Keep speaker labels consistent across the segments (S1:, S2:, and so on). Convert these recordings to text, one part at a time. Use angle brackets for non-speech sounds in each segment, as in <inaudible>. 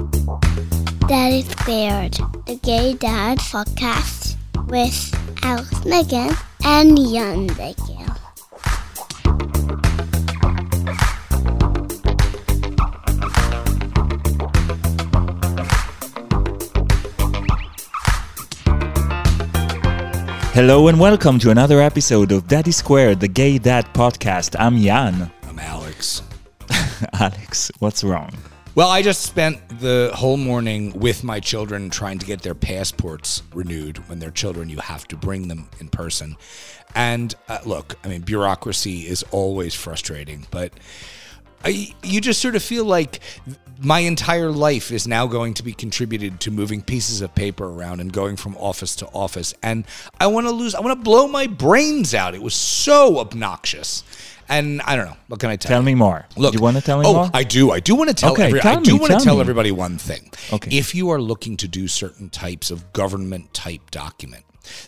S1: Daddy Squared, the Gay Dad podcast with Alex Maghen and Jan Maghen.
S2: Hello and welcome to another episode of Daddy Squared, the Gay Dad podcast. I'm Jan.
S3: I'm Alex. <laughs>
S2: Alex, what's wrong?
S3: Well, I just spent the whole morning with my children trying to get their passports renewed. When they're children, you have to bring them in person. And uh, look, I mean, bureaucracy is always frustrating, but I, you just sort of feel like my entire life is now going to be contributed to moving pieces of paper around and going from office to office. And I want to lose, I want to blow my brains out. It was so obnoxious. And I don't know. What can I tell?
S2: Tell
S3: you?
S2: me more.
S3: Look,
S2: you want to tell me
S3: oh,
S2: more?
S3: I do. I do want to tell.
S2: Okay,
S3: every,
S2: tell
S3: I do
S2: me,
S3: want to
S2: tell me.
S3: everybody one thing.
S2: Okay.
S3: If you are looking to do certain types of government type document,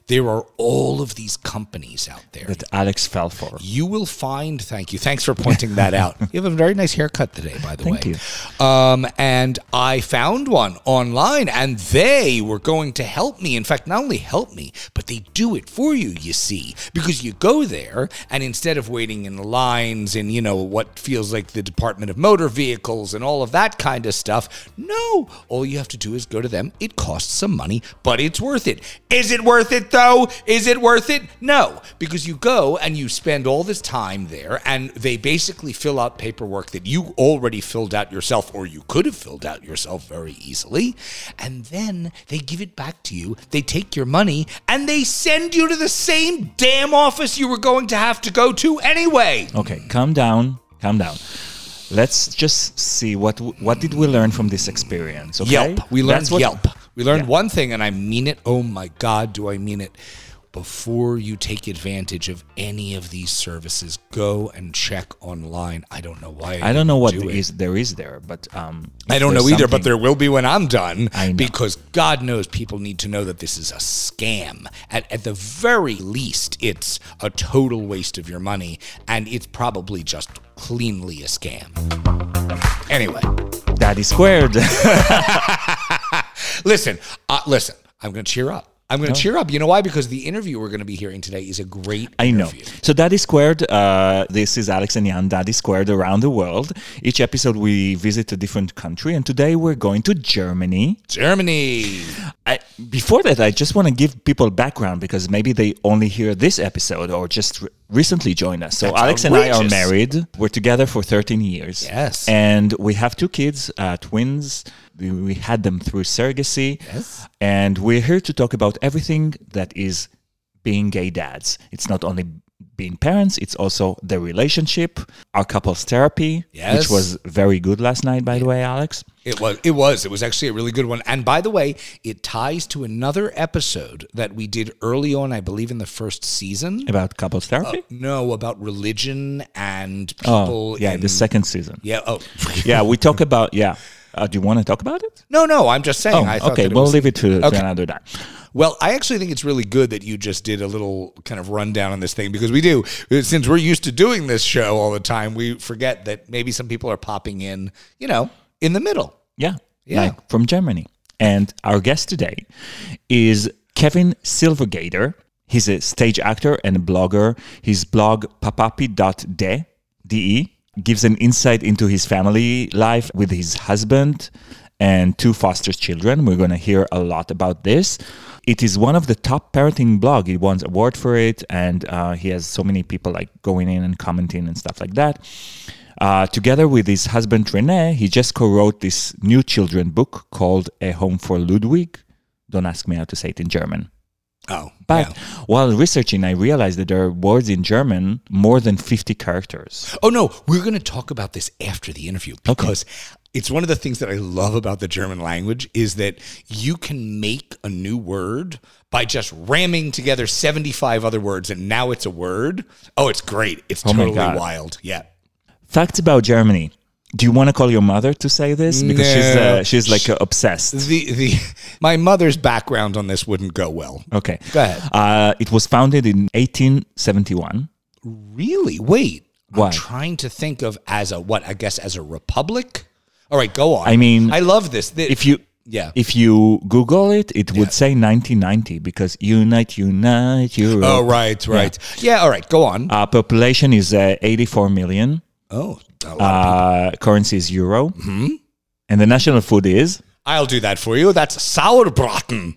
S3: there are all of these companies out there.
S2: that Alex fell for.
S3: you will find. Thank you. Thanks for pointing that out. <laughs> You have a very nice haircut today, by the
S2: Thank
S3: way.
S2: you.
S3: Um, and I found one online, and they were going to help me. In fact, not only help me, but they do it for you. You see, because you go there, and instead of waiting in lines and you know what feels like the Department of Motor Vehicles and all of that kind of stuff, no, all you have to do is go to them. It costs some money, but it's worth it. Is it worth it though? Is it worth it? No, because you go and you spend all this time there, and they basically fill out paperwork that you already filled out yourself, or you could have filled out yourself very easily, and then they give it back to you. They take your money and they send you to the same damn office you were going to have to go to anyway.
S2: Okay, calm down. Calm down. Let's just see what what did we learn from this experience. Okay?
S3: Yelp. We learned
S2: what-
S3: Yelp. We learned
S2: Yeah.
S3: one thing, and I mean it. Oh my God, do I mean it? Before you take advantage of any of these services, go and check online. I don't know why.
S2: I don't know what
S3: do
S2: is there is there, but um,
S3: I don't know either, but there will be when I'm done. Because God knows people need to know that this is a scam. At, at the very least, it's a total waste of your money, and it's probably just cleanly a scam. Anyway,
S2: Daddy squared. <laughs>
S3: listen, uh, listen, I'm going to cheer up. I'm going to cheer up. You know why? Because the interview we're going to be hearing today is a great
S2: I know.
S3: interview.
S2: So Daddy Squared, uh, this is Alex and Jan, Daddy Squared around the world. Each episode we visit a different country, and today we're going to Germany.
S3: Germany.
S2: I, before that, I just want to give people background because maybe they only hear this episode or just re- recently joined us. So
S3: That's
S2: Alex and I are married. We're together for 13 years.
S3: Yes.
S2: And we have two kids, uh, twins. We- We had them through surrogacy.
S3: Yes.
S2: And we're here to talk about everything that is being gay dads. It's not only being parents, it's also the relationship, our couples therapy,
S3: Yes.
S2: which was very good last night, by the way, Alex.
S3: It was. It was. It was actually a really good one. And by the way, it ties to another episode that we did early on, I believe, in the first season.
S2: About couples uh, therapy?
S3: No, about religion and oh, people.
S2: oh, yeah,
S3: in-
S2: the second season.
S3: Yeah. Oh. <laughs>
S2: yeah, we talk about yeah. Uh, do you want to talk about it?
S3: no, no. I'm just saying.
S2: Oh, okay. We'll
S3: was-
S2: leave it to, to
S3: Okay.
S2: another time.
S3: Well, I actually think it's really good that you just did a little kind of rundown on this thing because we do, since we're used to doing this show all the time, we forget that maybe some people are popping in, you know, in the middle.
S2: Yeah,
S3: Yeah.
S2: like from Germany. And our guest today is Kevin Silvergieter. He's a stage actor and a blogger. His blog papapi.de de gives an insight into his family life with his husband and two foster children. We're going to hear a lot about this. It is one of the top parenting blog. He won award for it, and uh, he has so many people like going in and commenting and stuff like that. Uh, together with his husband Rene, he just co-wrote this new children book called A Home for Ludwig. Don't ask me how to say it in German.
S3: Oh,
S2: But
S3: yeah.
S2: while researching, I realized that there are words in German more than 50 characters.
S3: Oh no, we're going to talk about this after the interview because it's one of the things that I love about the German language is that you can make a new word by just ramming together 75 other words and now it's a word. Oh, it's great. It's
S2: Oh
S3: totally wild. Yeah.
S2: Facts about Germany. Do you want to call your mother to say this? Because she's uh, she's like uh, obsessed.
S3: The the my mother's background on this wouldn't go well.
S2: Okay.
S3: Go ahead.
S2: Uh, it was founded in 1871.
S3: Really? Wait.
S2: Why?
S3: I'm trying to think of as a what? I guess as a republic. All right, go on.
S2: I mean,
S3: I love this. Th-
S2: if you
S3: yeah.
S2: if you Google it, it would say 1990 because unite, unite, Europe.
S3: oh, right, right. Yeah. all right, go on.
S2: Uh, population is uh, 84 million.
S3: Oh.
S2: Uh, currency is euro. Mm-hmm. And the national food is.
S3: I'll do that for you. That's sauerbraten.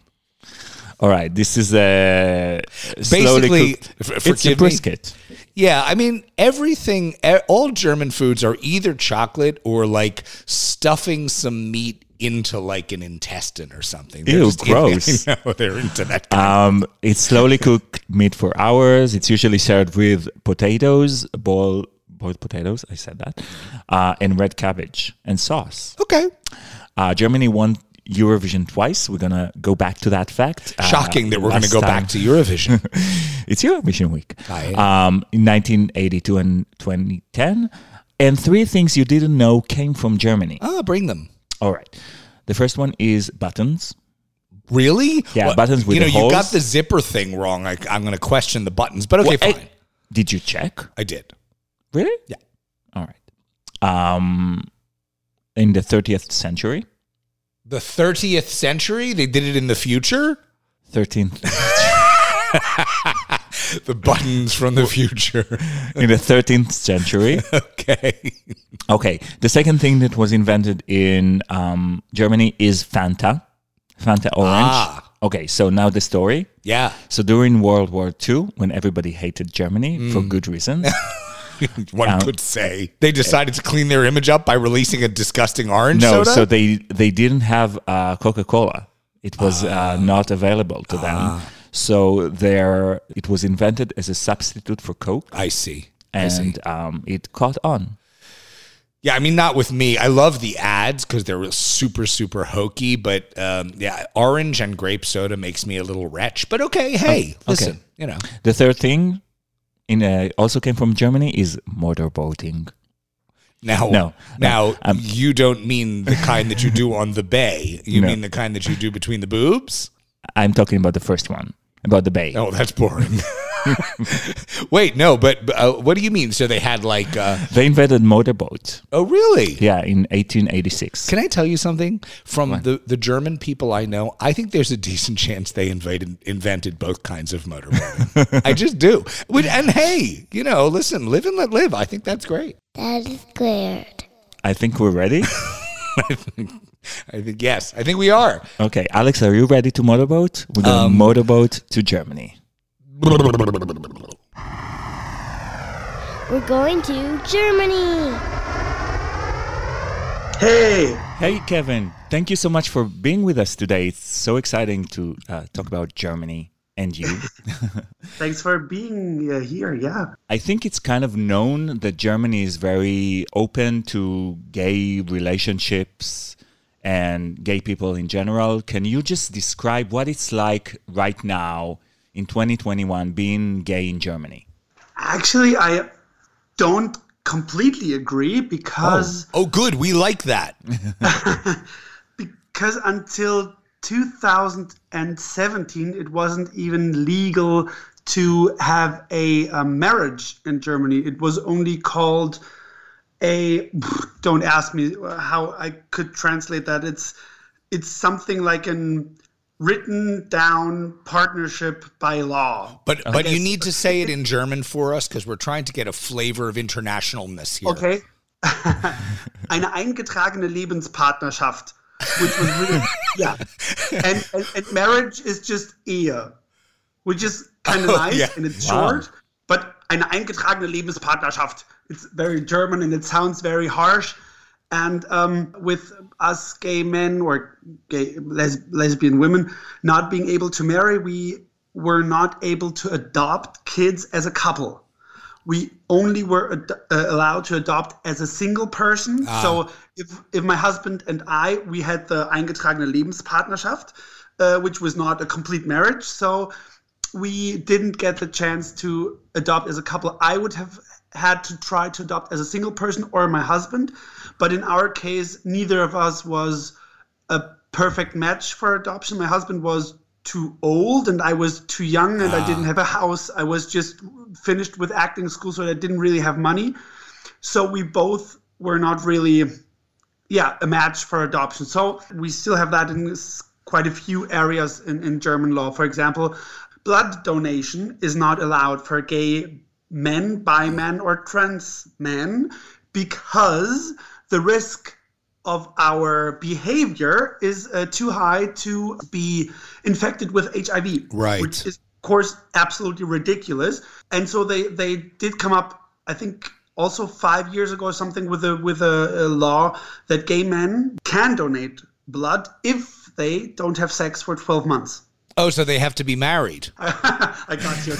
S2: All right, this is a slowly
S3: Basically,
S2: cooked-
S3: f-
S2: it's a
S3: forgive me.
S2: brisket.
S3: Yeah, I mean everything. All German foods are either chocolate or like stuffing some meat into like an intestine or something. They're
S2: Ew,
S3: just- <laughs>
S2: gross.
S3: I know, they're into that. Kind
S2: Um, it's slowly cooked meat for hours. It's usually served with potatoes, boiled boiled potatoes. I said that, uh, and red cabbage and sauce.
S3: okay,
S2: Uh, Germany won Eurovision twice. We're gonna go back to that fact. Uh,
S3: shocking that we're going to go
S2: time-
S3: back to Eurovision. <laughs>
S2: It's Eurovision week. Um, in 1982 and 2010. And three things you didn't know came from Germany.
S3: ah, bring them.
S2: All right. The first one is buttons.
S3: Really?
S2: Yeah, buttons with
S3: you know,
S2: the
S3: you got the zipper thing wrong. I, I'm going to question the buttons, but okay,
S2: Well,
S3: fine.
S2: eh, Did you check?
S3: I did.
S2: Really?
S3: Yeah.
S2: All right. Um, in the 30th century,
S3: The 30th century. They did it in the future.
S2: 13th <laughs> <laughs>
S3: The buttons from the future.
S2: in the 13th century. <laughs>
S3: okay.
S2: Okay. The second thing that was invented in um, Germany is Fanta, Fanta orange.
S3: Ah.
S2: Okay. So now the story.
S3: Yeah.
S2: So during World War II, when everybody hated Germany for good reasons, <laughs>
S3: One
S2: Um,
S3: could say they decided to clean their image up by releasing a disgusting orange
S2: no,
S3: soda.
S2: so they they didn't have uh, Coca Cola. It was uh, not available to them. So there, it was invented as a substitute for Coke,
S3: I see. I see.
S2: and um, it caught on.
S3: Yeah, I mean, not with me. I love the ads because they're super, super hokey. But um, yeah, orange and grape soda makes me a little wretch. But okay, hey, listen, you know,
S2: The third thing, in uh, also came from Germany, is motorboating.
S3: now,
S2: No,
S3: now
S2: no, um,
S3: you don't mean the kind that you do on the bay. You
S2: No.
S3: mean the kind that you do between the boobs?
S2: I'm talking about the first one, about the bay.
S3: Oh, that's boring. <laughs> <laughs> Wait, no, but uh, what do you mean? So they had like, uh,
S2: They invented motorboat.
S3: oh, really?
S2: Yeah, in 1886.
S3: Can I tell you something? From the, the German people I know, I think there's a decent chance they invented invented both kinds of motorboating. I <laughs> just do. And hey, you know, listen, live and let live. I think that's great.
S1: That is squared.
S2: I think we're ready. <laughs>
S3: I think yes. I think we are.
S2: okay, Alex, are you ready to motorboat? We're going
S3: Um,
S2: motorboat to Germany.
S1: We're going to Germany.
S4: Hey,
S2: Hey, Kevin. Thank you so much for being with us today. It's so exciting to uh, talk about Germany and you. <laughs>
S4: thanks for being uh, here. Yeah.
S2: I think it's kind of known that Germany is very open to gay relationships and gay people in general. Can you just describe what it's like right now in 2021 being gay in Germany?
S4: Actually, I don't completely agree because
S3: Oh, good. We like that. <laughs>
S4: because until 2017 it wasn't even legal to have a, uh marriage in Germany. It was only called a don't ask me how I could translate that. It's it's something like an written down partnership by law.
S3: But but you need to say it in German for us because we're trying to get a flavor of internationalness here.
S4: Okay. <laughs> Eine eingetragene Lebenspartnerschaft, which was really, <laughs> yeah. And, and, and marriage is just Ehe, which is kind of
S3: Oh,
S4: nice
S3: yeah.
S4: and it's
S2: Wow.
S4: short, but eine eingetragene Lebenspartnerschaft, it's very German and it sounds very harsh. And um, with us gay men or gay les- lesbian women not being able to marry, we were not able to adopt kids as a couple we only were ad- uh, allowed to adopt as a single person. So if if my husband and I we had the eingetragene Lebenspartnerschaft, uh, which was not a complete marriage, so we didn't get the chance to adopt as a couple. I would have had to try to adopt as a single person or my husband, but in our case, neither of us was a perfect match for adoption. My husband was too old and I was too young and I ah. didn't have a house. I was just finished with acting school, so I didn't really have money. So we both were not really yeah, a match for adoption. So we still have that in quite a few areas in, in German law. For example, blood donation is not allowed for gay men, bi men, or trans men because the risk of our behavior is uh, too high to be infected with HIV.
S3: Right.
S4: Which is, of course, absolutely ridiculous. And so they, they did come up, I think, also five years ago or something with a with a, a law that gay men can donate blood if they don't have sex for 12 months.
S3: Oh, so they have to be married. <laughs>
S4: I got you.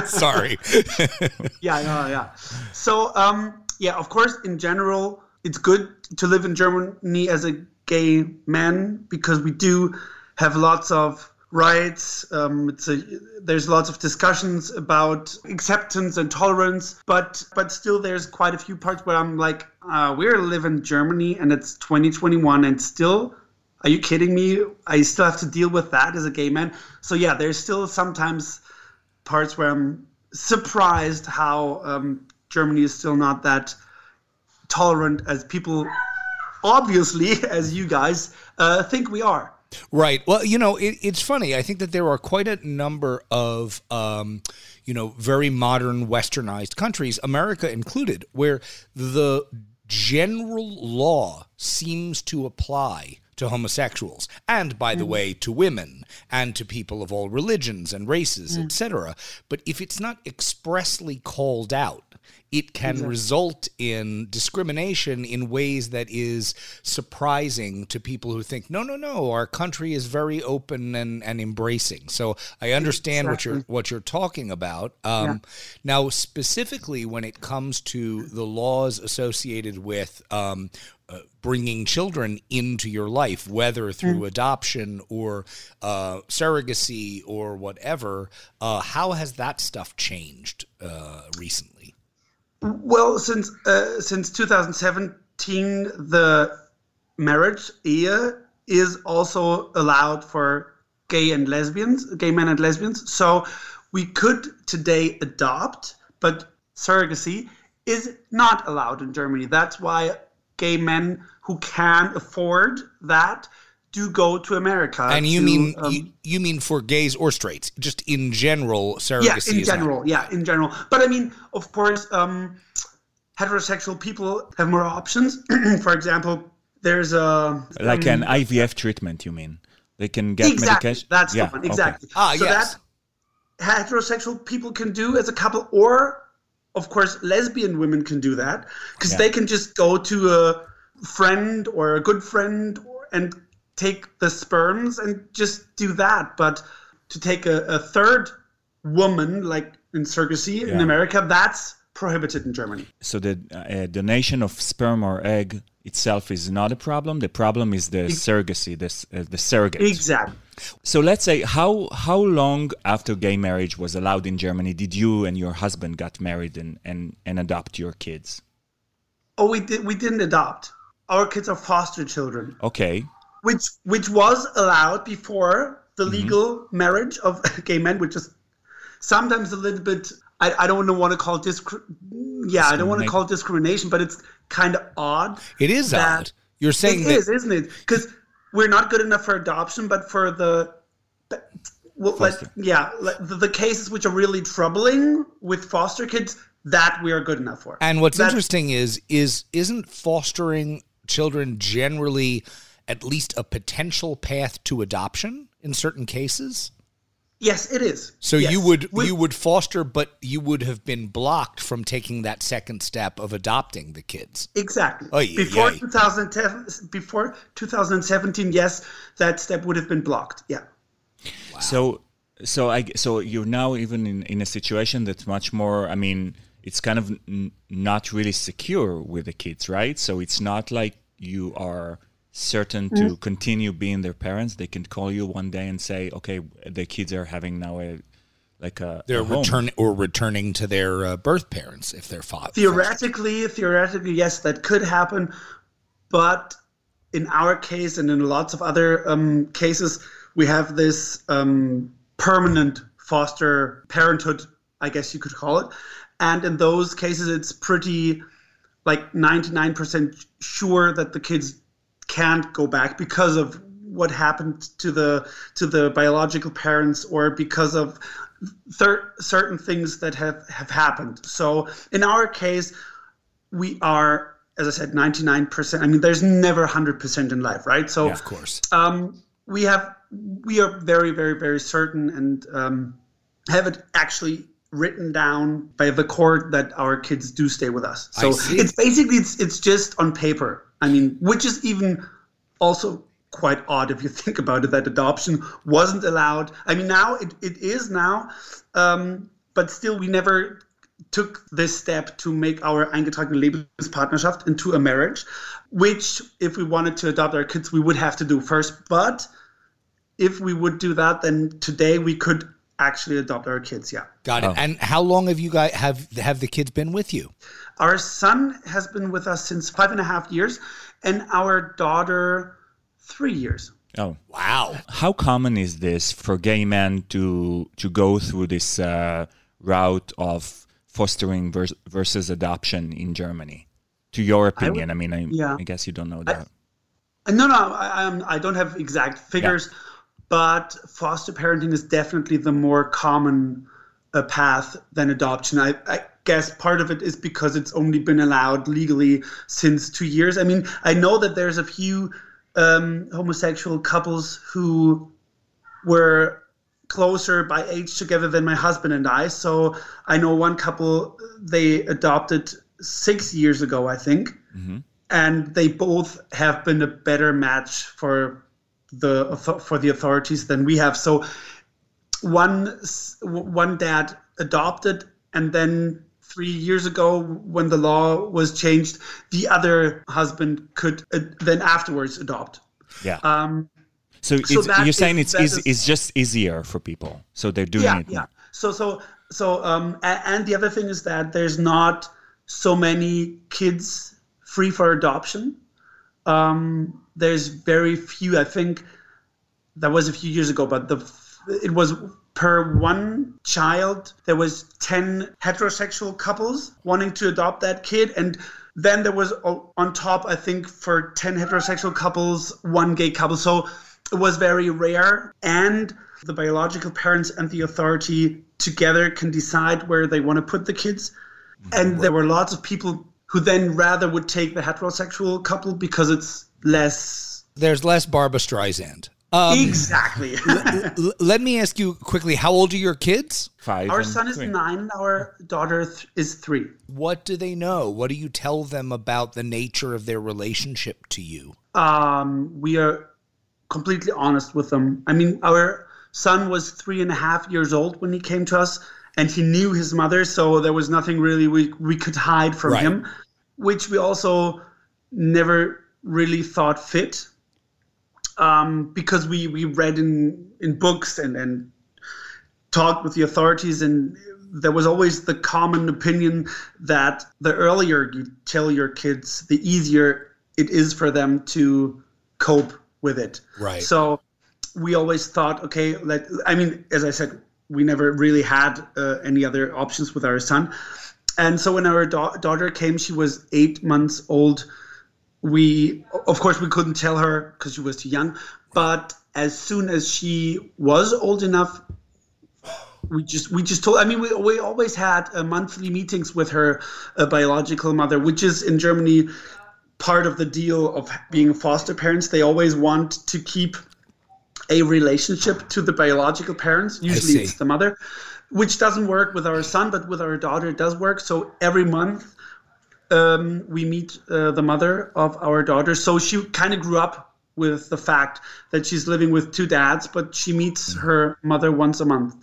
S4: <laughs>
S3: Sorry. <laughs>
S4: yeah, yeah, yeah. So, um, yeah, of course, in general, it's good to live in Germany as a gay man because we do have lots of rights. Um, it's a, there's lots of discussions about acceptance and tolerance, but but still, there's quite a few parts where I'm like, uh, we live in Germany and it's 2021, and still. Are you kidding me? I still have to deal with that as a gay man. So yeah, there's still sometimes parts where I'm surprised how um, Germany is still not that tolerant as people, obviously, <laughs> as you guys uh, think we are.
S3: Right. Well, you know, it, it's funny. I think that there are quite a number of, um, you know, very modern westernized countries, America included, where the general law seems to apply to homosexuals and by the way to women and to people of all religions and races etc but if it's not expressly called out it can result in discrimination in ways that is surprising to people who think no no no our country is very open and, and embracing. So i understand what you're what you're talking about. Um, now specifically when it comes to the laws associated with um, uh, bringing children into your life, whether through adoption or uh, surrogacy or whatever. Uh, how has that stuff changed uh, recently?
S4: Well, since uh, since 2017, the marriage Ehe is also allowed for gay and lesbians, gay men and lesbians. So we could today adopt, but surrogacy is not allowed in Germany. That's why gay men who can afford that do go to America.
S3: And you
S4: to,
S3: mean
S4: um,
S3: you, you mean for gays or straights, just in general, surrogacy?
S4: yeah in
S3: is not-
S4: general yeah in general but i mean of course um heterosexual people have more options <clears throat> for example there's a
S2: Like an IVF treatment, you mean? They can get
S4: exactly
S2: medication.
S4: that's
S2: yeah,
S4: the one
S2: okay.
S4: exactly
S3: Ah,
S4: so
S3: yes.
S4: that heterosexual people can do as a couple or of course lesbian women can do that because
S2: Yeah.
S4: they can just go to a friend or a good friend and take the sperms and just do that but to take a, a third woman like in surrogacy in america that's prohibited in germany
S2: So the uh, donation of sperm or egg itself is not a problem. The problem is the surrogacy, this uh, the surrogate.
S4: exactly
S2: So let's say how how long after gay marriage was allowed in Germany did you and your husband got married and and, and adopt your kids?
S4: oh we did we didn't adopt our kids are foster children
S2: Okay.
S4: which which was allowed before the
S2: Mm-hmm.
S4: legal marriage of <laughs> gay men, which is sometimes a little bit. I, I don't want to call it discri- Yeah, I don't want to call it discrimination, but it's kind of odd.
S3: It is
S4: that-
S3: odd. You're saying
S4: It
S3: that
S4: is, isn't it? Because we're not good enough for adoption, but for the. Well, like, yeah, like the, the cases which are really troubling with foster kids, that we are good enough for.
S3: And what's
S4: That's-
S3: interesting is is isn't fostering children generally at least a potential path to adoption in certain cases?
S4: Yes, it is.
S3: So
S4: Yes.
S3: you would
S4: We-
S3: you would foster, but you would have been blocked from taking that second step of adopting the kids.
S4: Exactly.
S3: Oh, yeah,
S4: before
S3: yeah.
S4: 2010, before 2017, yes, that step would have been blocked. Yeah. Wow.
S2: So so I so you're now even in in a situation that's much more. I mean, it's kind of n- not really secure with the kids, right? So it's not like you are certain to
S4: Mm.
S2: continue being their parents. They can call you one day and say, "Okay, the kids are having now a like a
S3: They're
S2: a home.
S3: return or returning to their uh, birth parents if they're fa-
S4: Theoretically, theoretically, yes, that could happen, but in our case and in lots of other um, cases, we have this um, permanent foster parenthood, I guess you could call it, and in those cases, it's pretty like 99% sure that the kids can't go back because of what happened to the to the biological parents or because of thir- certain things that have have happened. So in our case, we are, as I said, 99%. I mean, there's never 100% in life, right? So
S3: Of course.
S4: um, we have we are very very very certain and um, have it actually written down by the court that our kids do stay with us so it's basically it's it's just on paper i mean which is even also quite odd if you <laughs> think about it that adoption wasn't allowed i mean now it, it is now um, but still we never took this step to make our eingetragene Lebenspartnerschaft into a marriage, which, if we wanted to adopt our kids, we would have to do first. But if we would do that, then today we could actually adopt our kids. Yeah.
S3: Got it. And how long have you guys have have the kids been with you?
S4: Our son has been with us since five and a half years, and our daughter, three years.
S2: Oh,
S3: Wow.
S2: how common is this for gay men to to go through this uh, route of fostering vers- versus adoption in Germany? To your opinion, I, mean, I,
S4: yeah.
S2: I guess you don't know that.
S4: Uh, No, no, I, I'm, I don't have exact figures, but foster parenting is definitely the more common uh, path than adoption. I, I guess part of it is because it's only been allowed legally since two years. I mean, I know that there's a few um, homosexual couples who were closer by age together than my husband and I. So I know one couple they adopted six years ago, I think, and they both have been a better match for the for the authorities than we have. So one one dad adopted, and then three years ago, when the law was changed, the other husband could uh, then afterwards adopt.
S2: Yeah.
S4: Um,
S2: so
S4: so
S2: you're saying
S4: is-
S2: it's
S4: is-
S2: it's just easier for people, so they're doing
S4: yeah,
S2: it.
S4: yeah. So so so um, and the other thing is that there's not so many kids free for adoption. Um, there's very few. I think that was a few years ago, but the it was per one child there was 10 heterosexual couples wanting to adopt that kid and then there was on top i think for 10 heterosexual couples one gay couple. So it was very rare and the biological parents and the authority together can decide where they want to put the kids. And there were lots of people who then rather would take the heterosexual couple because it's less
S3: There's less Barbra Streisand. Um,
S4: exactly <laughs>
S3: l- let me ask you quickly: How old are your kids?
S2: Five.
S4: Our son is
S2: three.
S4: nine, our daughter th- is three.
S3: What do they know? What do you tell them about the nature of their relationship to you?
S4: Um, we are completely honest with them. I mean, our son was three and a half years old when he came to us, and he knew his mother, so there was nothing really we, we could hide from
S3: Right.
S4: him, which we also never really thought fit. Um, because we, we read in, in books and, and talked with the authorities and there was always the common opinion that the earlier you tell your kids the easier it is for them to cope with it
S3: Right.
S4: so we always thought okay let i mean as i said we never really had uh, any other options with our son. And so when our da- daughter came she was eight months old. We of course we couldn't tell her because she was too young but as soon as she was old enough we just we just told i mean we, we always had uh, monthly meetings with her uh, biological mother which is in germany part of the deal of being foster parents. They always want to keep a relationship to the biological parents usually it's the mother which doesn't work with our son but with our daughter it does work. So every month um, we meet uh, the mother of our daughter. So she kind of grew up with the fact that she's living with two dads but she meets her mother once a month.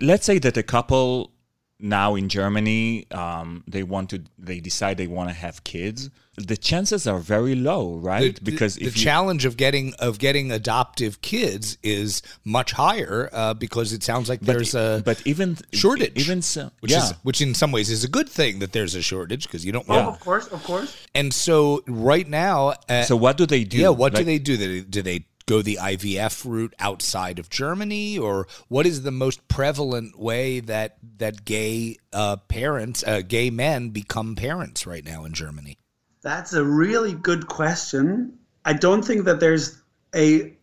S2: Let's say that a couple now in Germany, um, they want to, they decide they want to have kids. The chances are very low, right?
S3: The-
S2: because
S3: the,
S2: if
S3: the
S2: you,
S3: challenge of getting of getting adoptive kids is much higher uh, because it sounds like there's a
S2: but even
S3: shortage,
S2: even so,
S3: which
S2: yeah.
S3: is which in some ways is a good thing that there's a shortage because you don't
S4: Oh,
S3: want.
S4: of course, of course.
S3: And so right now, uh,
S2: so what do they do?
S3: yeah, what do they do? Do they, do they go the IVF route outside of Germany, or what is the most prevalent way that that gay uh, parents, uh, gay men, become parents right now in Germany?
S4: That's a really good question. I don't think that there's a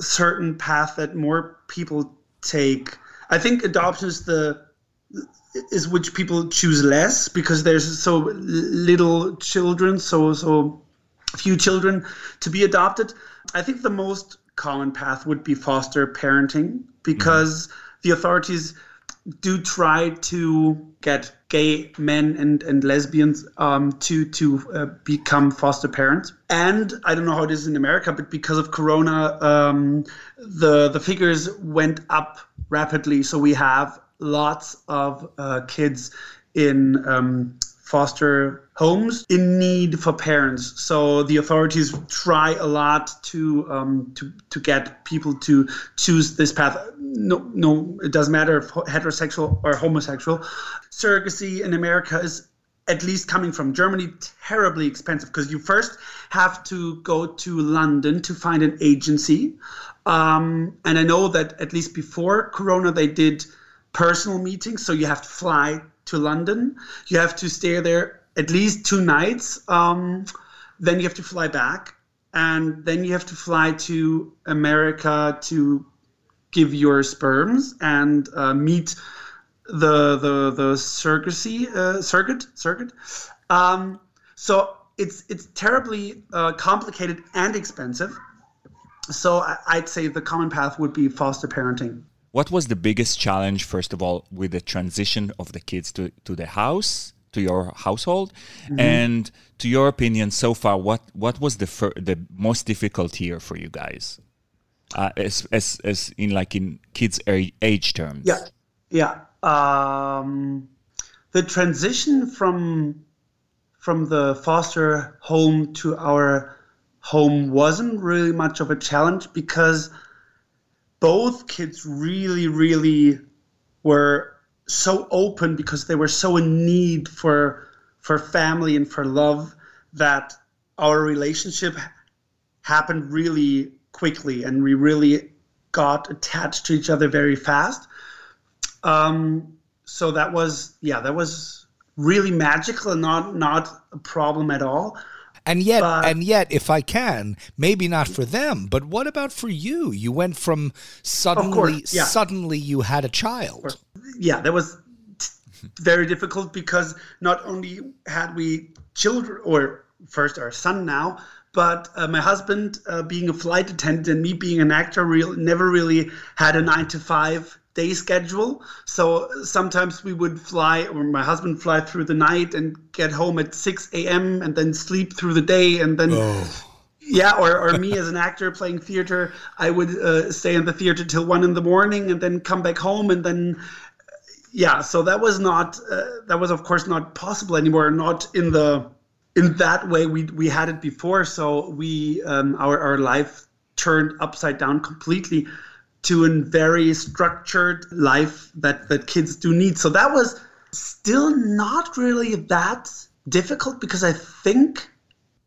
S4: certain path that more people take. I think adoption is the is which people choose less because there's so little children, so so few children to be adopted. I think the most common path would be foster parenting because mm-hmm. the authorities do try to get gay men and, and lesbians um, to to uh, become foster parents. And I don't know how it is in America, but because of Corona, um, the the figures went up rapidly. So we have lots of uh, kids in um, foster homes in need for parents. So the authorities try a lot to um, to to get people to choose this path. No, no, it doesn't matter if heterosexual or homosexual. Surrogacy in America is at least coming from Germany, terribly expensive because you first have to go to London to find an agency. Um, and I know that at least before Corona, they did personal meetings. So you have to fly to London. You have to stay there at least two nights. Um, then you have to fly back. And then you have to fly to America to give your sperms and uh, meet the the the surrogacy uh, circuit circuit. Um, so it's it's terribly uh, complicated and expensive. So I'd say the common path would be foster parenting.
S2: What was the biggest challenge, first of all, with the transition of the kids to, to the house, to your household? Mm-hmm. And to your opinion, so far, what, what was the, fir- the most difficult year for you guys? Uh, as, as, as in like in kids' age terms?
S4: Yeah. Yeah. Um, the transition from from the foster home to our home wasn't really much of a challenge because both kids really, really were so open because they were so in need for for family and for love that our relationship happened really quickly and we really got attached to each other very fast. Um, so that was yeah, that was really magical and not not a problem at all.
S3: And yet, but, and yet, if I can, maybe not for them, but what about for you? You went from suddenly, course, yeah. suddenly you had a child.
S4: Yeah, that was very difficult because not only had we children, or first our son now, but uh, my husband uh, being a flight attendant and me being an actor, real, never really had a nine to five day schedule. So sometimes we would fly, or my husband fly through the night and get home at 6 a.m. and then sleep through the day and then. Oh. Yeah, or, or me as an actor playing theater, I would uh, stay in the theater till one in the morning and then come back home and then, yeah. So that was not uh, that was of course not possible anymore. Not in the in that way we we had it before. So we um, our our life turned upside down completely to a very structured life that, that kids do need. So that was still not really that difficult because I think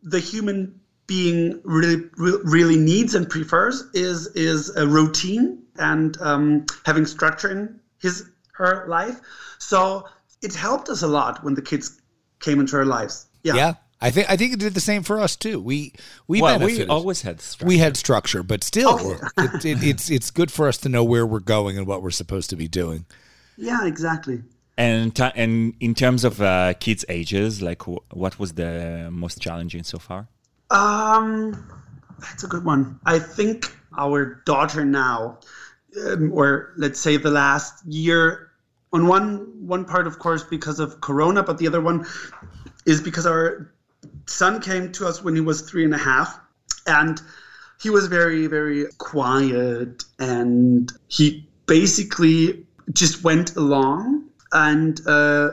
S4: the human being really really needs and prefers is is a routine and um, having structure in his her life. So it helped us a lot when the kids came into our lives. Yeah.
S3: Yeah. I think I think it did the same for us too. We we
S2: well, benefited. we always had structure.
S3: we had structure, but still, oh. it, it, it's it's good for us to know where we're going and what we're supposed to be doing.
S4: Yeah, exactly.
S2: And and in terms of uh, kids' ages, like what was the most challenging so far?
S4: Um, that's a good one. I think our daughter now, um, or let's say the last year, on one one part, of course, because of Corona, but the other one is because our son came to us when he was three and a half, and he was very, very quiet, and he basically just went along, and uh,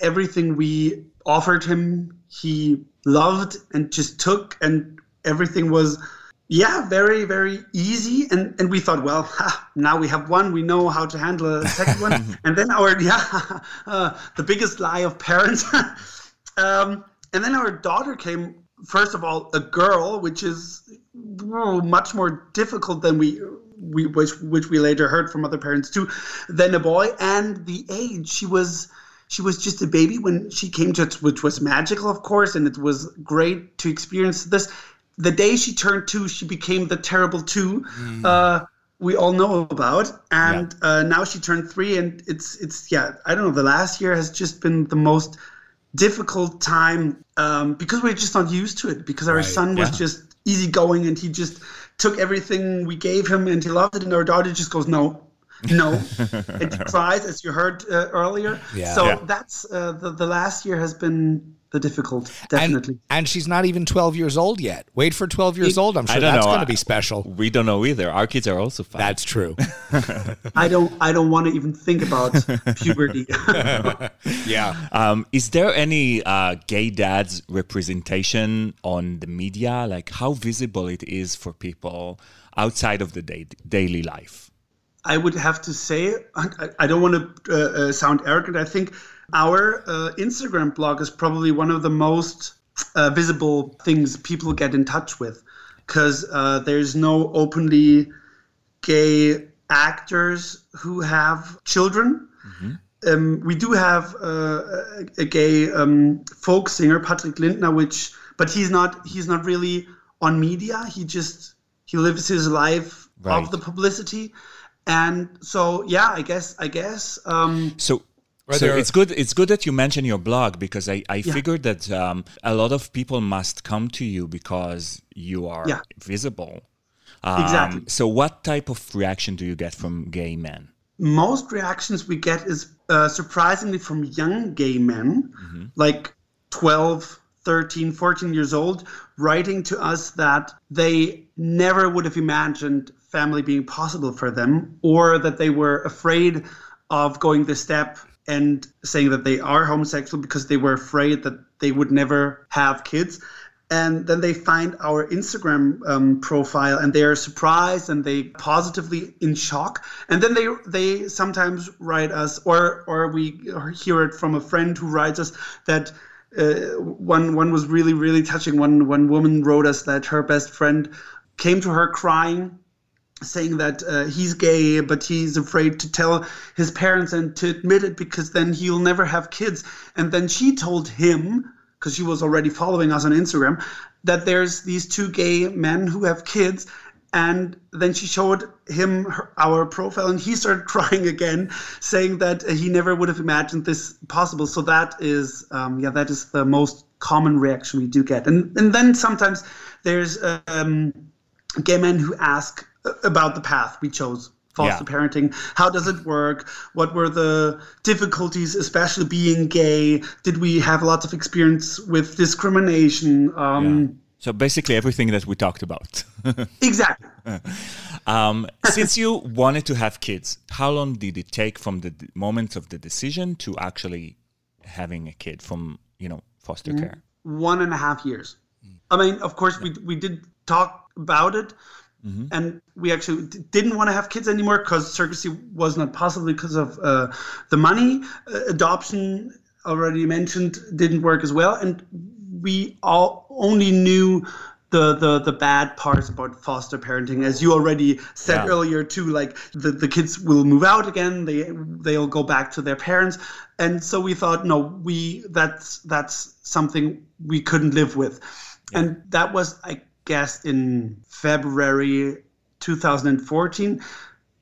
S4: everything we offered him, he loved and just took, and everything was yeah very very easy and and we thought well ha, now we have one we know how to handle a second one <laughs> and then our <laughs> yeah <laughs> uh, the biggest lie of parents. Um, and then our daughter came first of all a girl, which is oh, much more difficult than we we which which we later heard from other parents too, than a boy, and the age she was she was just a baby when she came to it, which was magical, of course, and it was great to experience this. The day she turned two, she became the terrible two. Uh, we all know about, and uh, now she turned three, and it's it's yeah. I don't know. The last year has just been the most difficult time um, because we're just not used to it. Because our
S3: Right,
S4: son was
S2: yeah.
S4: just easygoing, and he just took everything we gave him, and he loved it. And our daughter just goes no. No, <laughs> and cries as you heard uh, earlier.
S3: Yeah.
S4: So
S2: Yeah.
S4: that's uh, the the last year has been the difficult, definitely.
S3: and she's not even 12 years old yet. Wait for 12 years old. I'm sure
S2: I don't
S3: that's going to be special.
S2: We don't know either. Our kids are also fine.
S3: That's true. <laughs>
S4: I don't I don't want to even think about <laughs> puberty. <laughs>
S3: yeah.
S2: Um, is there any uh, gay dads representation on the media? Like how visible it is for people outside of the da- daily life?
S4: I would have to say, I, I don't want to uh, uh, sound arrogant. I think our uh, Instagram blog is probably one of the most uh, visible things people get in touch with because uh, there's no openly gay actors who have children. Um, we do have uh, a, a gay um, folk singer, Patrick Lindner, which, but he's not he's not really on media. He just he lives his life
S2: Right.
S4: of the publicity, and so yeah, I guess I guess um,
S2: So, so it's good. It's good that you mention your blog because I, I figured that um, a lot of people must come to you because you are
S4: Yeah.
S2: visible. Um,
S4: Exactly.
S2: So, what type of reaction do you get from gay men?
S4: most reactions we get is uh, surprisingly from young gay men like 12 13 14 years old writing to us that they never would have imagined family being possible for them or that they were afraid of going the step and saying that they are homosexual because they were afraid that they would never have kids and then they find our Instagram um, profile and they are surprised and they positively in shock. And then they they sometimes write us, or or we hear it from a friend who writes us that uh, one one was really really touching. One one woman wrote us that her best friend came to her crying saying that uh, he's gay, but he's afraid to tell his parents and to admit it because then he'll never have kids. And then she told him, because she was already following us on Instagram, that there's these two gay men who have kids. And then she showed him her, our profile, and he started <laughs> crying again, saying that he never would have imagined this possible. So that is, um, yeah, that is the most common reaction we do get. And and then sometimes there's um, gay men who ask about the path we chose foster
S2: Yeah.
S4: parenting how does it work what were the difficulties especially being gay did we have lots of experience with discrimination um,
S2: So basically, everything that we talked about. <laughs>
S4: exactly
S2: um, since you wanted to have kids, how long did it take from the d- moment of the decision to actually having a kid from you know foster
S4: Mm-hmm.
S2: care?
S4: one and a half years i mean of course we, we did talk about it and we actually d- didn't want to have kids anymore because surrogacy was not possible because of uh, the money. Uh, adoption already mentioned didn't work as well. And we all only knew the, the the bad parts about foster parenting. As you already said
S2: Yeah.
S4: earlier too like the, the kids will move out again. They they'll go back to their parents. And so we thought no we that's that's something we couldn't live with. And that was i guess in february 2014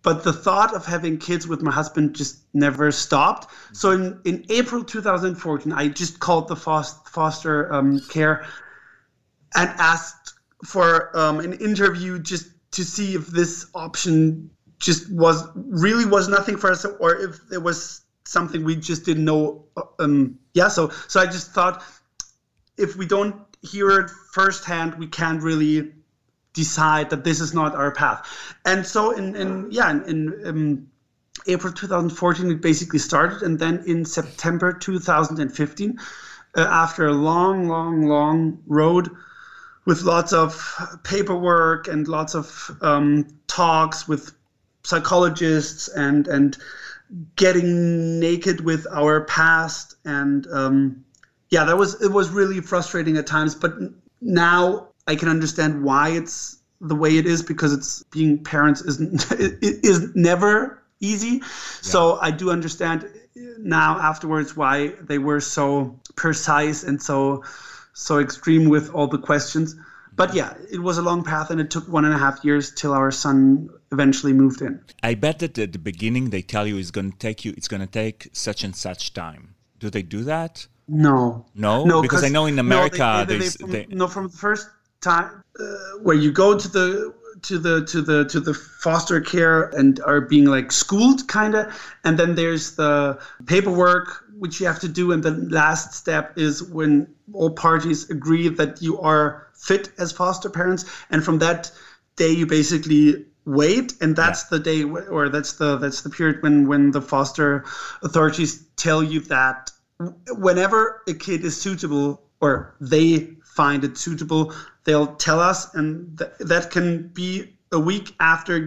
S4: but the thought of having kids with my husband just never stopped. So in, in april 2014 i just called the foster, um, care and asked for um, an interview just to see if this option just was really was nothing for us or if there was something we just didn't know um, yeah so so i just thought if we don't hear it firsthand we can't really decide that this is not our path. And so in, in yeah in, in um, april 2014 it basically started. And then in september 2015 uh, after a long long long road with lots of paperwork and lots of um, talks with psychologists and and getting naked with our past and um, yeah that was it was really frustrating at times but now I can understand why it's the way it is because it's being parents isn't <laughs> it is never easy. So I do understand uh, now afterwards why they were so precise and so so extreme with all the questions. But mm-hmm. yeah, it was a long path, and it took one and a half years till our son eventually moved in.
S2: I bet that at the beginning they tell you it's going to take you, it's going to take such and such time. Do they do that?
S4: No,
S2: No? No, Because I know in
S4: no,
S2: America
S4: they, they,
S2: they-
S4: they, from, no, from the first time uh, where you go to the to the to the to the foster care and are being like schooled kind of and then there's the paperwork which you have to do and the last step is when all parties agree that you are fit as foster parents and from that day you basically wait and that's the day or that's the that's the period when when the foster authorities tell you that whenever a kid is suitable or they find it suitable, they'll tell us, and th- that can be a week after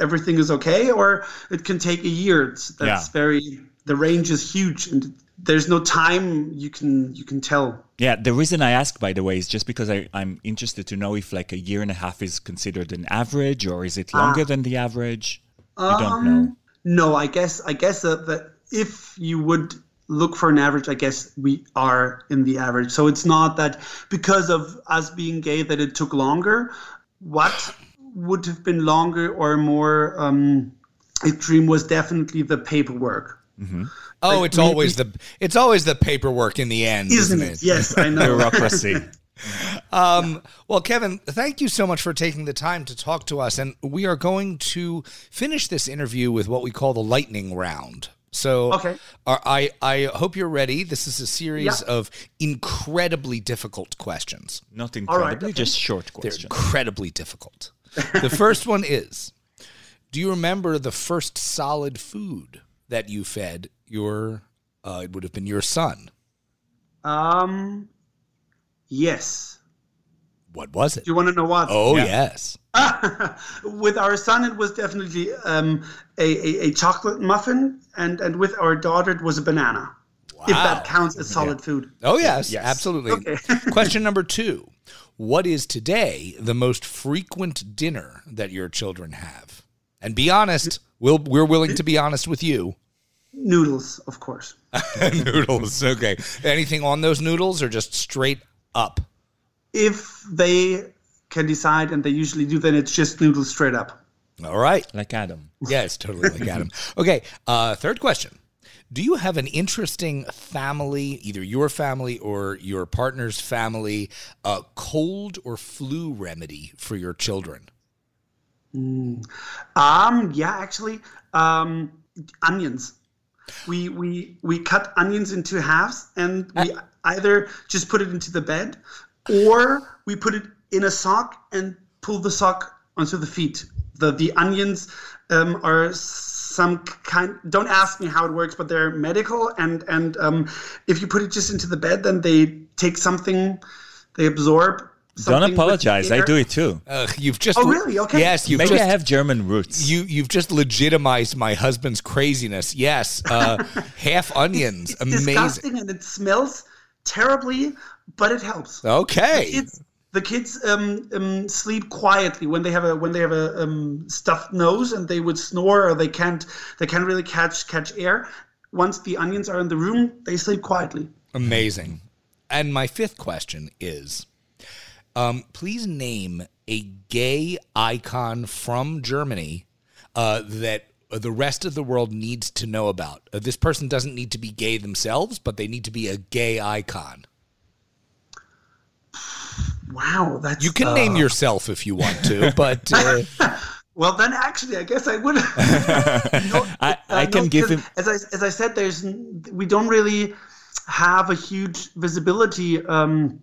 S4: everything is okay, or it can take a year. It's, that's
S2: Yeah.
S4: very the range is huge, and there's no time you can you can tell.
S2: Yeah, the reason I ask, by the way, is just because I, I'm interested to know if like a year and a half is considered an average or is it ah. longer than the average? You don't know.
S4: Um, no, I guess I guess that, that if you would look for an average, I guess we are in the average. So it's not that because of us being gay that it took longer. What would have been longer or more um, extreme was definitely the paperwork. Mm-hmm.
S3: Oh,
S4: Like,
S3: it's
S4: we-
S3: always the it's always the paperwork in the end,
S4: Isn't
S3: isn't
S4: it?
S3: it?
S4: Yes, I know.
S2: Bureaucracy. <laughs> <laughs>
S3: Um, well, Kevin, thank you so much for taking the time to talk to us. And we are going to finish this interview with what we call the lightning round. So,
S4: Okay.
S3: I, I hope you're ready. This is a series
S4: Yeah.
S3: of incredibly difficult questions.
S2: Not
S4: right,
S2: incredibly,
S4: okay.
S2: just short questions.
S3: They're incredibly difficult. <laughs> The first one is Do you remember the first solid food that you fed your, uh, it would have been your son?
S4: Um, yes.
S3: What was it?
S4: Do you want to know what?
S3: Oh,
S2: Yeah.
S3: yes. <laughs>
S4: with our son, it was definitely um, a, a, a chocolate muffin, and, and with our daughter, it was a banana. If that counts as solid food.
S3: Oh, yes,
S2: Yes.
S3: absolutely.
S4: Okay. <laughs>
S3: Question number two What is today the most frequent dinner that your children have? And be honest, we'll, we're willing to be honest with you.
S4: Noodles, of course. <laughs>
S3: noodles. Okay. Anything on those noodles or just straight up?
S4: If they can decide, and they usually do, then it's just noodles straight up.
S3: All right.
S2: Like Adam.
S3: Yes, totally like Adam. <laughs> Okay. Uh, third question. Do you have an interesting family, either your family or your partner's family, uh, cold or flu remedy for your children?
S4: Um, yeah, actually, um, onions. We we we cut onions into halves, and we either just put it into the bed, or we put it in a sock and pull the sock onto the feet. The the onions um, are some kind. Don't ask me how it works, but they're medical, and and um, if you put it just into the bed, then they take something, they absorb.
S2: Don't
S4: something with the
S2: apologize. I do it too.
S3: Ugh, you've just
S4: Oh, really? Okay.
S3: Yes, you've
S2: Maybe
S3: just
S2: I have German roots.
S3: you you've just legitimized my husband's craziness. Yes, uh, <laughs> half onions,
S4: It's
S3: amazing.
S4: disgusting and it smells terribly, but it helps.
S3: Okay,
S4: It's the kids um, um, sleep quietly when they have a when they have a um, stuffed nose and they would snore or they can't they can't really catch catch air. Once the onions are in the room, they sleep quietly.
S3: amazing. And my fifth question is, um, please name a gay icon from Germany uh, that the rest of the world needs to know about. Uh, this person doesn't need to be gay themselves, but they need to be a gay icon.
S4: Wow, that's
S3: You can
S4: uh,
S3: name yourself if you want to, <laughs> but uh, <laughs>
S4: Well, then actually, I guess I would. <laughs> No,
S2: I, I
S4: uh,
S2: can
S4: no,
S2: give him.
S4: As I as I said, there's we don't really have a huge visibility um,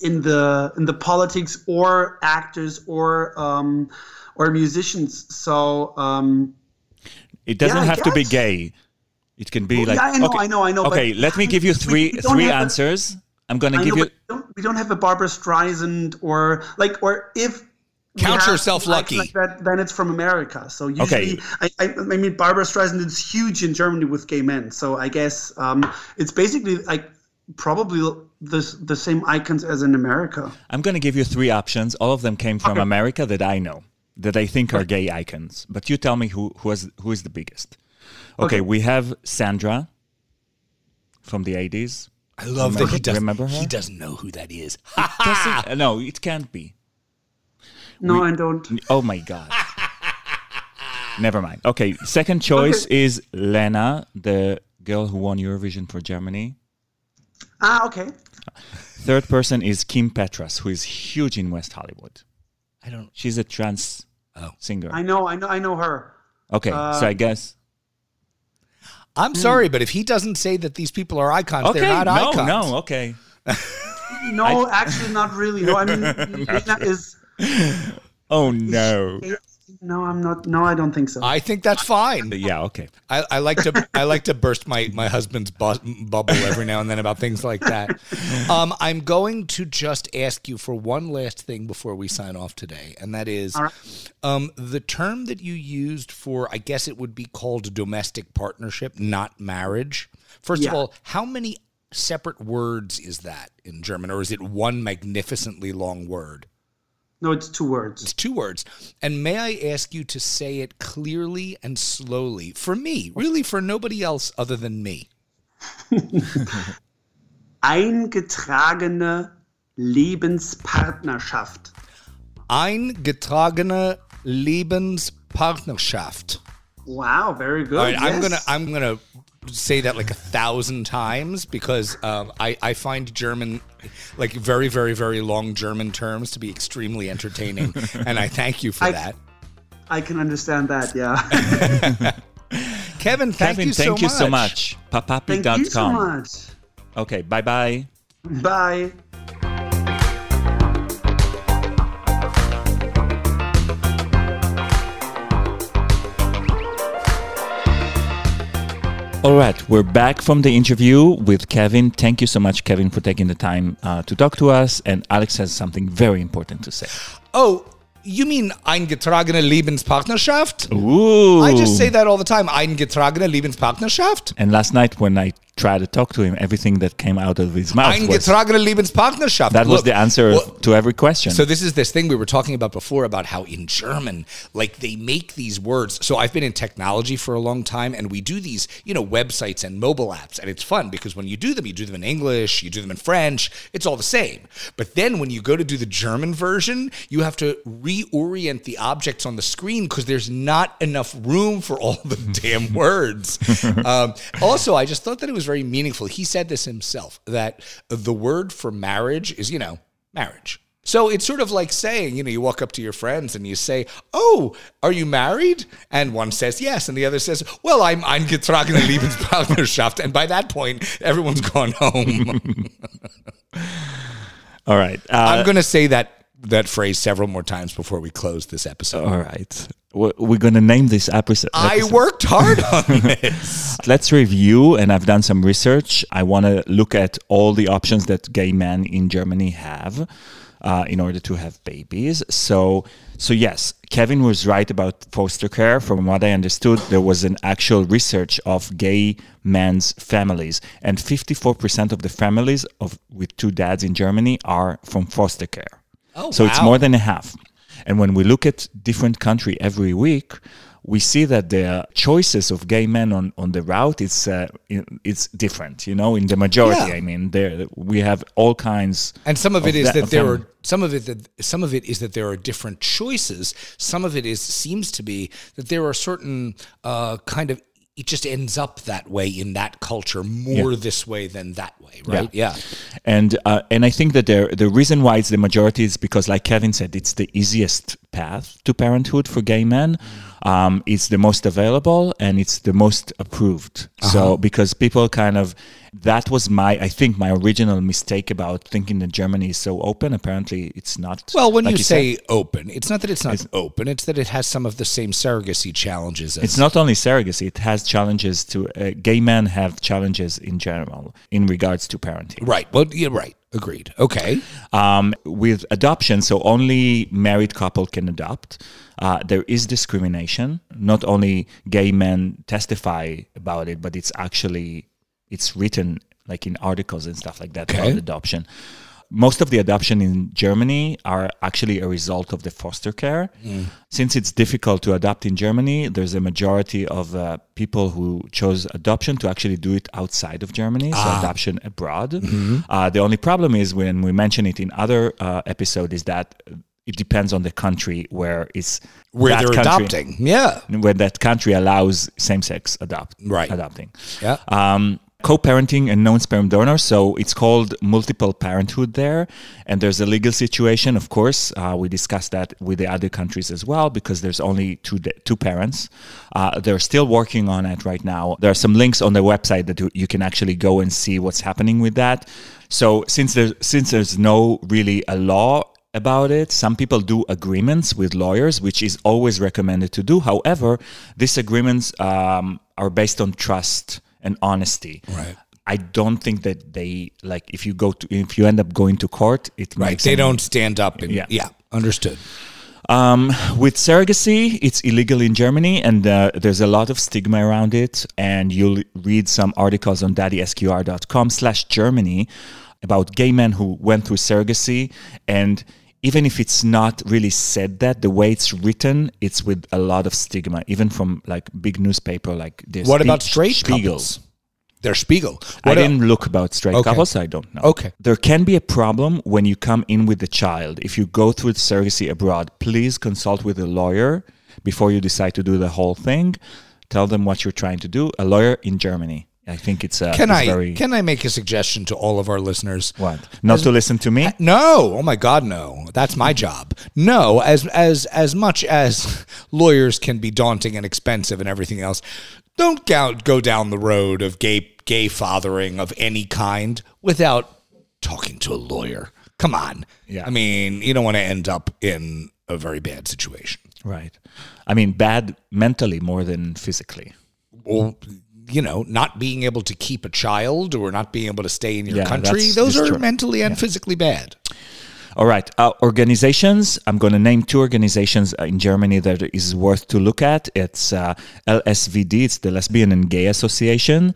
S4: in the in the politics or actors or um, or musicians. So um,
S2: It doesn't
S4: Yeah,
S2: have to be gay. It can be like.
S4: yeah, I know,
S2: okay,
S4: I know, I know, but
S2: Okay, let me give you three three
S4: a-
S2: answers. I'm gonna give
S4: know,
S2: you.
S4: we don't, we don't have a Barbra Streisand or like or if.
S3: Count yourself lucky.
S4: Like that, then it's from America. So usually,
S2: Okay.
S4: I, I, I mean, Barbra Streisand is huge in Germany with gay men. So I guess um, it's basically like probably the the same icons as in America.
S2: I'm going to give you three options. All of them came from America that I know, that I think are gay icons. But you tell me who who is who is the biggest. Okay,
S4: Okay.
S2: we have Sandra from the 80s.
S3: I love that he doesn't.
S2: remember her?
S3: He doesn't know who that is.
S2: It- <laughs> no, it can't be.
S4: No, I don't.
S2: Oh my god. Never mind. Okay, second choice is Lena, the girl who won Eurovision for Germany.
S4: Ah, okay.
S2: Third person is Kim Petras, who is huge in West Hollywood.
S3: I don't.
S2: She's a trans
S3: Oh.
S2: singer.
S4: I know, I know, I know her.
S2: Okay, so I guess.
S3: I'm hmm. sorry, but if he doesn't say that these people are icons,
S2: Okay,
S3: they're not
S2: no,
S3: icons.
S2: no, okay. <laughs>
S4: No, actually, not really. No, I mean, <laughs> Lena is.
S2: Oh no.
S4: No, I'm not. No, I don't think so.
S3: I think that's fine.
S2: Yeah, okay.
S3: I, I like to I like to burst my my husband's bu- bubble every now and then about things like that. Um, I'm going to just ask you for one last thing before we sign off today, and that is
S4: All right.
S3: um, the term that you used for I guess it would be called domestic partnership, not marriage. First of all, how many separate words is that in German, or is it one magnificently long word?
S4: No, it's two words.
S3: It's two words. And may I ask you to say it clearly and slowly for me, really for nobody else other than me? <laughs>
S4: Eingetragene Lebenspartnerschaft.
S3: Eingetragene Lebenspartnerschaft.
S4: Wow, very good.
S3: All right, I'm gonna I'm gonna say that like a thousand times because um, I I find German like very very very long German terms to be extremely entertaining, <laughs> and I thank you for
S4: I-
S3: that.
S4: I can understand that. Yeah. <laughs>
S3: Kevin, thank
S2: Kevin,
S3: you so
S2: thank you
S3: much.
S2: so much.
S4: Thank you so much.
S2: Okay, bye bye
S4: bye.
S2: All right, we're back from the interview with Kevin. Thank you so much, Kevin, for taking the time uh, to talk to us. And Alex has something very important to say.
S3: Oh, you mean eingetragene Lebenspartnerschaft?
S2: Ooh.
S3: I just say that all the time. Eingetragene Lebenspartnerschaft?
S2: And last night, when I tried to talk to him, everything that came out of his mouth
S3: Eingetragene Lebenspartnerschaft.
S2: that was the answer
S3: well,
S2: to every question.
S3: So this is this thing we were talking about before about how in German, like they make these words. So I've been in technology for a long time, and we do these, you know, websites and mobile apps, and it's fun because when you do them, you do them in English, you do them in French, it's all the same. But then when you go to do the German version, you have to reorient the objects on the screen because there's not enough room for all the <laughs> damn words. <laughs> um, also, I just thought that it was very meaningful. He said this himself that the word for marriage is, you know, marriage. So it's sort of like saying, you know, you walk up to your friends and you say, "Oh, are you married?" And one says yes, and the other says, "Well, I'm eingetragene Lebenspartnerschaft." And by that point, everyone's gone home. <laughs>
S2: All right. Uh,
S3: I'm going to say that that phrase several more times before we close this episode.
S2: all right. We're, going to name this episode.
S3: I worked hard <laughs> on this.
S2: Let's review, and I've done some research. I want to look at all the options that gay men in Germany have uh, in order to have babies. So, so yes, Kevin was right about foster care. From what I understood, there was an actual research of gay men's families, and 54% of the families of with two dads in Germany are from foster care.
S3: Oh,
S2: so it's more than a half. And when we look at different country every week, we see that the choices of gay men on, on the route it's uh, it's different. You know, in the majority,
S3: Yeah.
S2: I mean, there we have all kinds.
S3: And some of it is
S2: that-
S3: that, there are some of it that some of it is that there are different choices. Some of it is seems to be that there are certain uh, kind of it just ends up that way in that culture more this way than that way, right? Yeah.
S2: And uh, and I think that the the reason why it's the majority is because, like Kevin said, it's the easiest path to parenthood for gay men. Um, it's the most available and it's the most approved.
S3: Uh-huh.
S2: So because people kind of that was my I think my original mistake about thinking that Germany is so open. Apparently, it's not.
S3: Well, when
S2: Like
S3: you,
S2: said,
S3: say open, it's not that it's not open; it's that it has some of the same surrogacy challenges. As,
S2: It's not only surrogacy; it has challenges to uh, gay men have challenges in general in regards to parenting.
S3: right. Well, you're right. Agreed. Okay.
S2: Um, with adoption, so only married couple can adopt. Uh, there is discrimination. Not only gay men testify about it, but it's actually it's written like in articles and stuff like that
S3: Okay.
S2: about adoption. Most of the adoption in Germany are actually a result of the foster care. Since it's difficult to adopt in Germany, there's a majority of uh, people who chose adoption to actually do it outside of Germany, so adoption abroad. Uh, the only problem is when we mention it in other uh, episode is that it depends on the country where it's
S3: Where they're
S2: country-
S3: adopting. Yeah.
S2: when that country allows same-sex adopt
S3: Right.
S2: adopting
S3: Yeah.
S2: um, co-parenting and non-sperm donor so it's called multiple parenthood there. And there's a legal situation of course. Uh, we discussed that with the other countries as well because there's only two two parents. Uh, they're still working on it right now. There are some links on the website that you- you can actually go and see what's happening with that. So since there's since there's no really a law about it. Some people do agreements with lawyers, which is always recommended to do. However, these agreements um, are based on trust and honesty.
S3: Right.
S2: I don't think that they like if you go to if you end up going to court, it
S3: Right. They
S2: any-
S3: don't stand up and
S2: Yeah.
S3: yeah, understood.
S2: um, with surrogacy, it's illegal in Germany, and uh, there's a lot of stigma around it. And you'll read some articles on daddysqr.com/slash/Germany about gay men who went through surrogacy, and even if it's not really said that the way it's written, it's with a lot of stigma, even from like big newspaper like this.
S3: What about straight
S2: Spiegel.
S3: couples? They're Spiegel.
S2: I
S3: What el-
S2: didn't look about straight
S3: Okay.
S2: couples, I don't know.
S3: Okay.
S2: There can be a problem when you come in with the child. If you go through the surrogacy abroad, please consult with a lawyer before you decide to do the whole thing. Tell them what you're trying to do. A lawyer in Germany. I think it's, uh,
S3: Can
S2: it's
S3: I
S2: very
S3: can I make a suggestion to all of our listeners?
S2: what? Not to listen to me?
S3: No, oh my God, no. That's my job. No, as as as much as <laughs> lawyers can be daunting and expensive and everything else, don't go, go down the road of gay gay fathering of any kind without talking to a lawyer. Come on.
S2: Yeah.
S3: I mean, you don't want to end up in a very bad situation.
S2: Right. I mean, bad mentally more than physically.
S3: Or you know, not being able to keep a child or not being able to stay in your
S2: Yeah,
S3: country, those are
S2: true.
S3: mentally and physically bad.
S2: All right. Uh, organizations. I'm going to name two organizations uh, in Germany that is worth to look at. It's uh, LSVD, it's the Lesbian and Gay Association,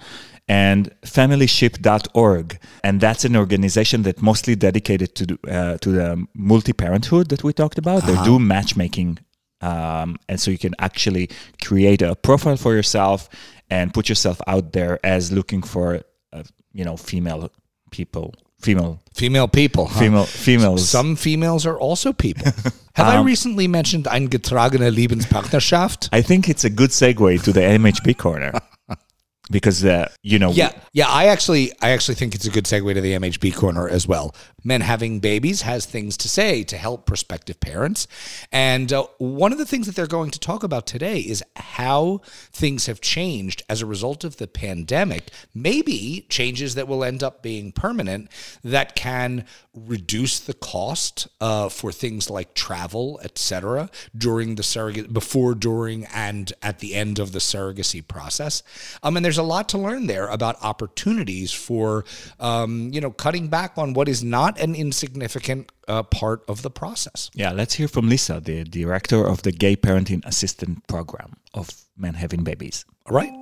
S2: and FamilyShip.org. And that's an organization that mostly dedicated to uh, to the multi-parenthood that we talked about. They do matchmaking, um, and so you can actually create a profile for yourself and put yourself out there as looking for, uh, you know, female people, female,
S3: Female people. huh?
S2: female, females.
S3: Some females are also people. <laughs> Have I recently mentioned eingetragene Lebenspartnerschaft?
S2: I think it's a good segue to the MHB corner <laughs> because uh, you know
S3: Yeah, yeah. I actually, I actually think it's a good segue to the MHB corner as well. Men having babies has things to say to help prospective parents, and uh, one of the things that they're going to talk about today is how things have changed as a result of the pandemic. Maybe changes that will end up being permanent that can reduce the cost uh, for things like travel, etc. During the surrogate, before, during, and at the end of the surrogacy process. Um, and there's a lot to learn there about opportunities for, um, you know, cutting back on what is not an insignificant uh, part of the process.
S2: Yeah, let's hear from Lisa, the director of the Gay Parenting Assistance Program of Men Having Babies.
S3: All right.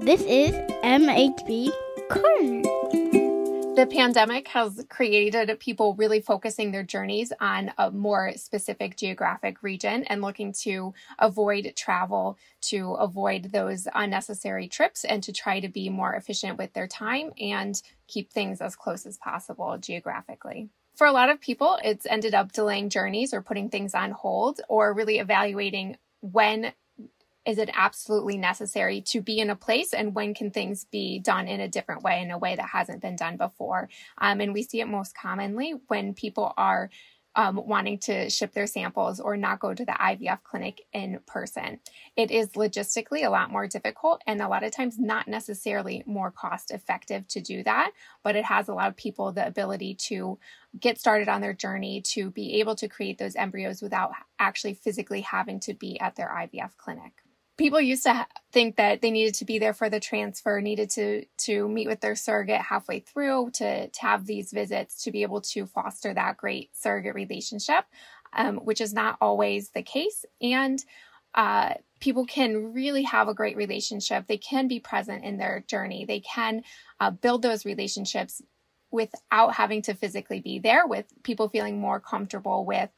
S1: This is MHB Corner.
S5: The pandemic has created people really focusing their journeys on a more specific geographic region and looking to avoid travel, to avoid those unnecessary trips, and to try to be more efficient with their time and keep things as close as possible geographically. For a lot of people, it's ended up delaying journeys or putting things on hold or really evaluating when is it absolutely necessary to be in a place and when can things be done in a different way in a way that hasn't been done before? Um, and we see it most commonly when people are um, wanting to ship their samples or not go to the ivf clinic in person. It is logistically a lot more difficult and a lot of times not necessarily more cost effective to do that but it has allowed people the ability to get started on their journey to be able to create those embryos without actually physically having to be at their ivf clinic people used to think that they needed to be there for the transfer needed to to meet with their surrogate halfway through to to have these visits to be able to foster that great surrogate relationship um, which is not always the case and uh, people can really have a great relationship. They can be present in their journey. They can uh, build those relationships without having to physically be there, with people feeling more comfortable with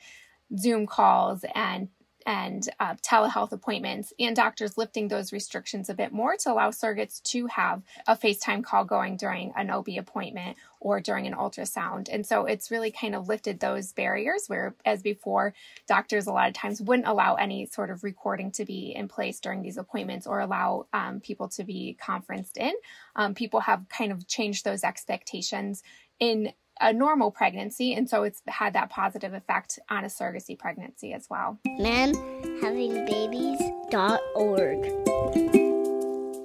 S5: Zoom calls and and uh, telehealth appointments and doctors lifting those restrictions a bit more to allow surrogates to have a FaceTime call going during an OB appointment or during an ultrasound. And so it's really kind of lifted those barriers where, as before, doctors a lot of times wouldn't allow any sort of recording to be in place during these appointments or allow um, people to be conferenced in. Um, people have kind of changed those expectations in a normal pregnancy. And so it's had that positive effect on a surrogacy pregnancy as well.
S1: MenHavingBabies.org.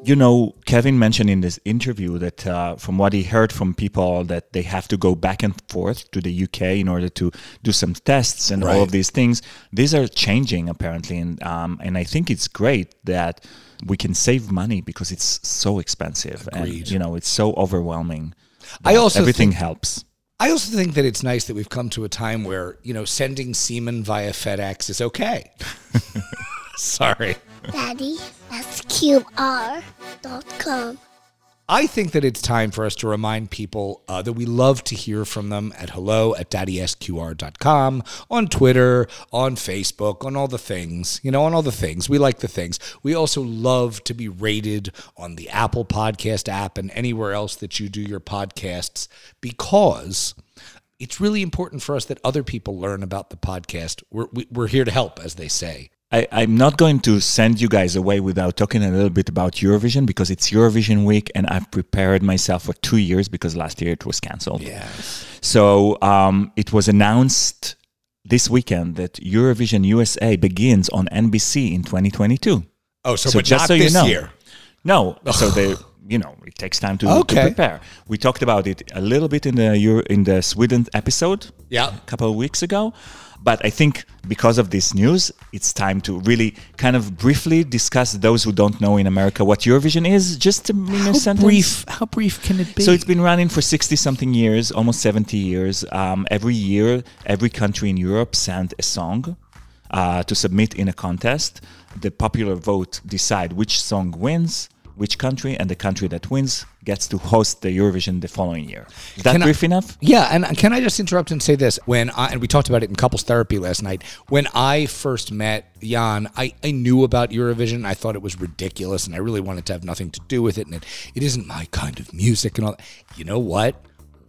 S2: You know, Kevin mentioned in this interview that uh, from what he heard from people that they have to go back and forth to the UK in order to do some tests and all of these things. These are changing apparently, and um, and I think it's great that we can save money because it's so expensive
S3: Agreed.
S2: and you know it's so overwhelming.
S3: I also
S2: everything
S3: think-
S2: helps.
S3: I also think that it's nice that we've come to a time where, you know, sending semen via FedEx is okay. <laughs> Sorry.
S1: Daddy, that's QR.com.
S3: I think that it's time for us to remind people uh, that we love to hear from them at hello at daddysqr.com, on Twitter, on Facebook, on all the things, you know, on all the things. We like the things. We also love to be rated on the Apple Podcast app and anywhere else that you do your podcasts because it's really important for us that other people learn about the podcast. We're, we- we're here to help, as they say.
S2: I, I'm not going to send you guys away without talking a little bit about Eurovision because it's Eurovision week and I've prepared myself for two years because last year it was cancelled.
S3: Yes.
S2: So um, it was announced this weekend that Eurovision USA begins on NBC in 2022.
S3: Oh, so,
S2: So
S3: but
S2: just
S3: not
S2: so you
S3: this
S2: know.
S3: year.
S2: No, <laughs> so they, you know, it takes time to, to prepare. We talked about it a little bit in the Euro, in the Sweden episode
S3: Yeah.
S2: a couple of weeks ago, but I think because of this news, it's time to really kind of briefly discuss those who don't know in America what Eurovision is. Just
S3: How
S2: sentence.
S3: brief, how brief can it be?
S2: So it's been running for 60 something years, almost 70 years. Um, every year, every country in Europe sent a song uh, to submit in a contest. The popular vote decide which song wins, which country, and the country that wins gets to host the Eurovision the following year. Is that
S3: Can I-
S2: brief enough?
S3: Yeah, and can I just interrupt and say this? When I and we talked about it in couples therapy last night. When I first met Jan, I, I knew about Eurovision. I thought it was ridiculous, and I really wanted to have nothing to do with it. And it, it isn't my kind of music and all. that. You know what?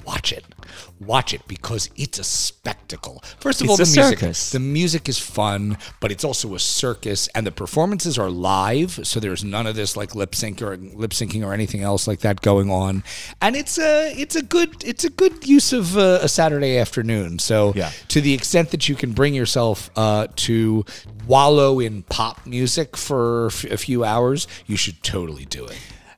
S3: Watch it, watch it because it's a spectacle. First of
S2: It's
S3: all, the music,
S2: circus.
S3: the music is fun, but it's also a circus, and the performances are live, so there's none of this like lip sync or lip syncing or anything else like that going on. And it's a it's a good it's a good use of uh, a Saturday afternoon. So
S2: Yeah.
S3: to the extent that you can bring yourself uh, to wallow in pop music for f- a few hours, you should totally do it.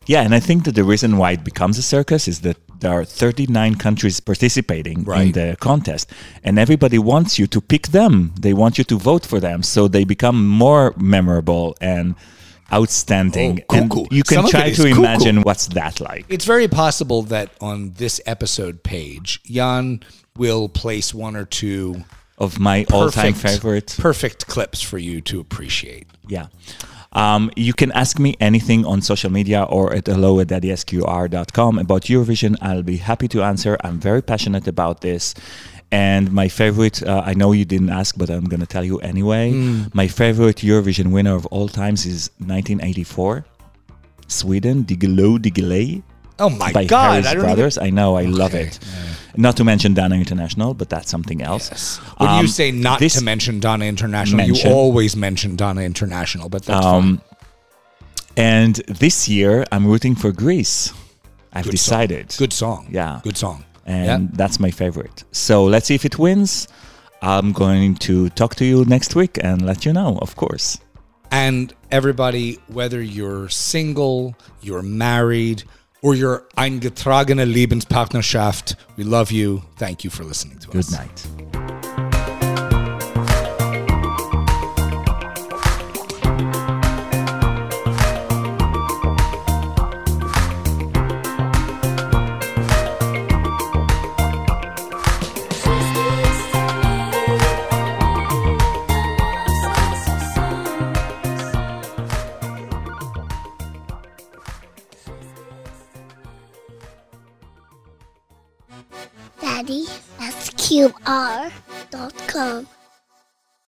S2: Yeah, and I think that the reason why it becomes a circus is that there are 39 countries participating in the contest, and everybody wants you to pick them. They want you to vote for them, so they become more memorable and outstanding.
S3: Oh,
S2: and you can
S3: Some
S2: try to
S3: cuckoo.
S2: imagine what's that like.
S3: It's very possible that on this episode page, Jan will place one or two
S2: Of my all-time favorite.
S3: perfect clips for you to appreciate.
S2: Yeah. Um, you can ask me anything on social media or at hello at daddysqr.com about Eurovision. I'll be happy to answer. I'm very passionate about this. And my favorite, uh, I know you didn't ask, but I'm going to tell you anyway. My favorite Eurovision winner of all times is 1984, Sweden, Diggiloo Diggiley
S3: Oh my
S2: by
S3: God!
S2: Herreys
S3: I don't
S2: Brothers. I know, I love
S3: Okay,
S2: it. Not to mention Dana International, but that's something else.
S3: Even, when
S2: Um,
S3: you say not to mention Dana International,
S2: Mention.
S3: you always mention Dana International, but that's fine.
S2: Um, and this year, I'm rooting for Greece. I've
S3: Good
S2: decided.
S3: Song. Good song.
S2: Yeah.
S3: Good song.
S2: And
S3: Yeah.
S2: that's my favorite. So let's see if it wins. I'm going to talk to you next week and let you know, of course.
S3: And everybody, whether you're single, you're married, or you're eingetragene Lebenspartnerschaft, we love you. Thank you for listening to us.
S2: Good night.
S1: Daddy, S-Q-R dot com.